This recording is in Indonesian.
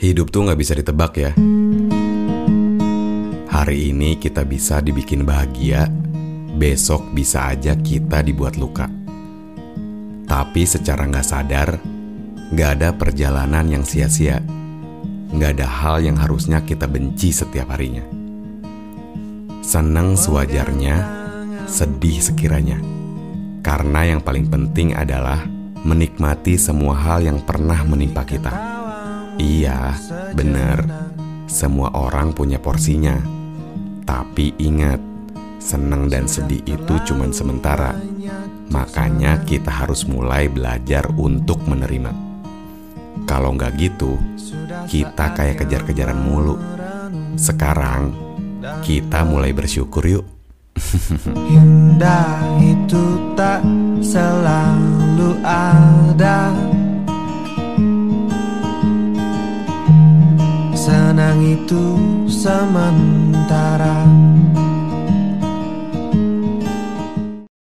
Hidup tuh nggak bisa ditebak ya. Hari ini kita bisa dibikin bahagia, besok bisa aja kita dibuat luka. Tapi secara nggak sadar, nggak ada perjalanan yang sia-sia. Nggak ada hal yang harusnya kita benci setiap harinya. Senang sewajarnya, sedih sekiranya. Karena yang paling penting adalah menikmati semua hal yang pernah menimpa kita. Iya, benar. Semua orang punya porsinya. Tapi ingat, senang dan sedih itu cuma sementara. Makanya kita harus mulai belajar untuk menerima. Kalau nggak gitu, kita kayak kejar-kejaran mulu. Sekarang, kita mulai bersyukur yuk. Indah itu tak selalu itu sementara